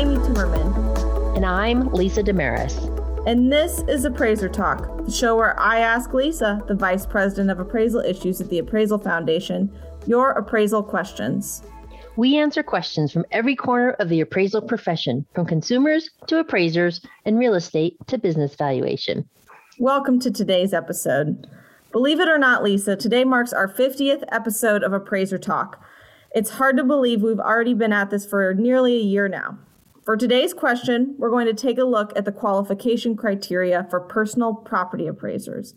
Amy Timmerman. And I'm Lisa Desmarais. And this is Appraiser Talk, the show where I ask Lisa, the Vice President of Appraisal Issues at the Appraisal Foundation, your appraisal questions. We answer questions from every corner of the appraisal profession, from consumers to appraisers and real estate to business valuation. Welcome to today's episode. Believe it or not, Lisa, today marks our 50th episode of Appraiser Talk. It's hard to believe we've already been at this for nearly a year now. For today's question, we're going to take a look at the qualification criteria for personal property appraisers.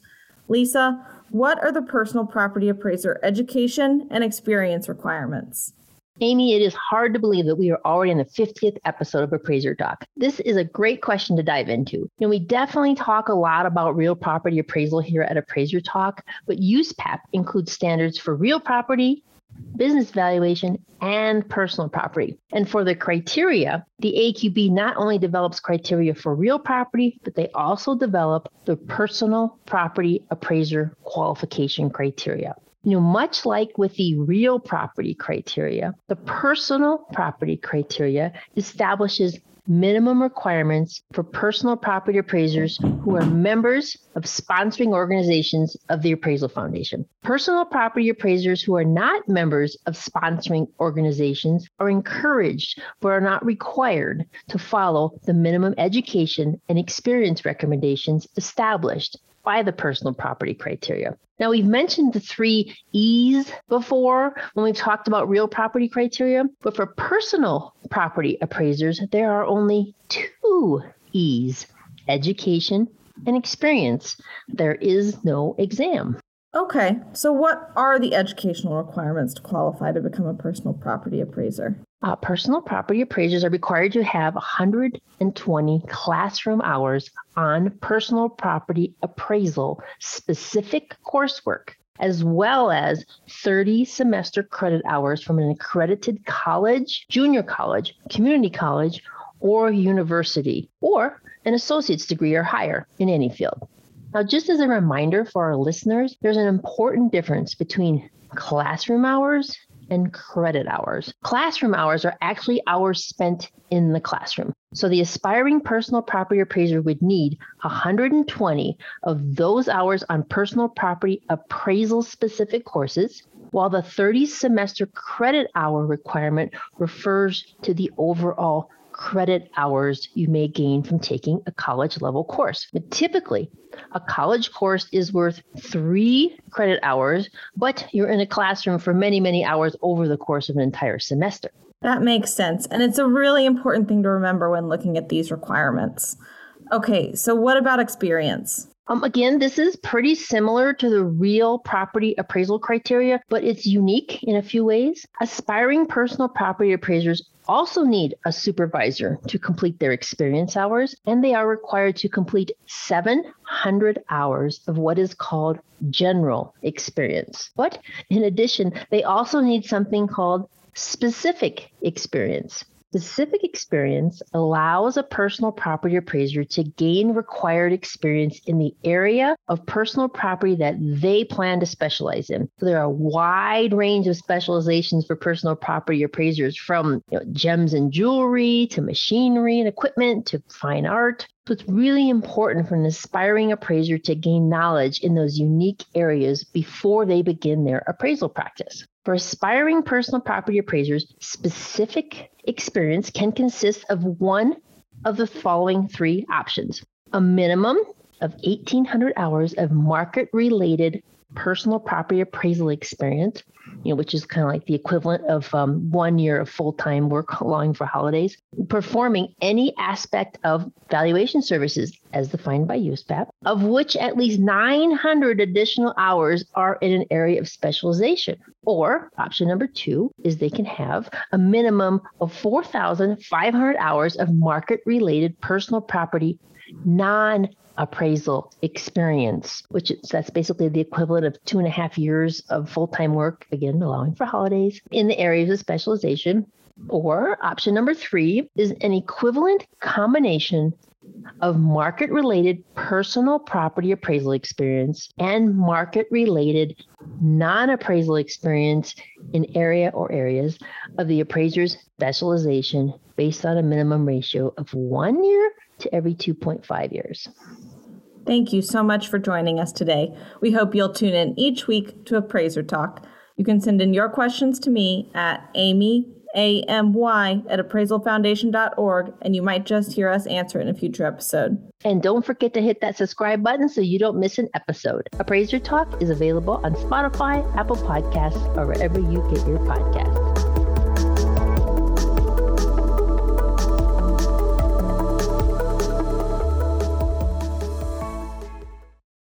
Lisa, what are the personal property appraiser education and experience requirements? Amy, it is hard to believe that we are already in the 50th episode of Appraiser Talk. This is a great question to dive into. Know, we definitely talk a lot about real property appraisal here at Appraiser Talk, but USPAP includes standards for real property, business valuation, and personal property. And for the criteria, the AQB not only develops criteria for real property, but they also develop the personal property appraiser qualification criteria. You know, much like with the real property criteria, the personal property criteria establishes minimum requirements for personal property appraisers who are members of sponsoring organizations of the Appraisal Foundation. Personal property appraisers who are not members of sponsoring organizations are encouraged but are not required to follow the minimum education and experience recommendations established by the personal property criteria. Now, we've mentioned the three E's before when we've talked about real property criteria, but for personal property appraisers, there are only two E's education and experience. There is no exam. Okay, so what are the educational requirements to qualify to become a personal property appraiser? Uh, personal property appraisers are required to have 120 classroom hours on personal property appraisal specific coursework, as well as 30 semester credit hours from an accredited college, junior college, community college, or university, or an associate's degree or higher in any field. Now, just as a reminder for our listeners, there's an important difference between classroom hours and credit hours. Classroom hours are actually hours spent in the classroom. So the aspiring personal property appraiser would need 120 of those hours on personal property appraisal specific courses, while the 30 semester credit hour requirement refers to the overall credit hours you may gain from taking a college level course. But typically, a college course is worth three credit hours, but you're in a classroom for many, many hours over the course of an entire semester. That makes sense. And it's a really important thing to remember when looking at these requirements. Okay, so what about experience? Um, again, this is pretty similar to the real property appraisal criteria, but it's unique in a few ways. Aspiring personal property appraisers also need a supervisor to complete their experience hours, and they are required to complete 700 hours of what is called general experience. But in addition, they also need something called specific experience. Specific experience allows a personal property appraiser to gain required experience in the area of personal property that they plan to specialize in. So there are a wide range of specializations for personal property appraisers from you know, gems and jewelry to machinery and equipment to fine art. So it's really important for an aspiring appraiser to gain knowledge in those unique areas before they begin their appraisal practice. For aspiring personal property appraisers, specific experience can consist of one of the following three options. A minimum of 1,800 hours of market related personal property appraisal experience, you know, which is kind of like the equivalent of um, one year of full-time work allowing for holidays, performing any aspect of valuation services as defined by USPAP, of which at least 900 additional hours are in an area of specialization. Or option number two is they can have a minimum of 4,500 hours of market-related personal property non appraisal experience, which is that's basically the equivalent of two and a half years of full time work, again, allowing for holidays in the areas of specialization. Or option number three is an equivalent combination of market related personal property appraisal experience and market related non appraisal experience in area or areas of the appraiser's specialization based on a minimum ratio of one year to every 2.5 years. Thank you so much for joining us today. We hope you'll tune in each week to Appraiser Talk. You can send in your questions to me at amy, A-M-Y, at appraisalfoundation.org, and you might just hear us answer it in a future episode. And don't forget to hit that subscribe button so you don't miss an episode. Appraiser Talk is available on Spotify, Apple Podcasts, or wherever you get your podcasts.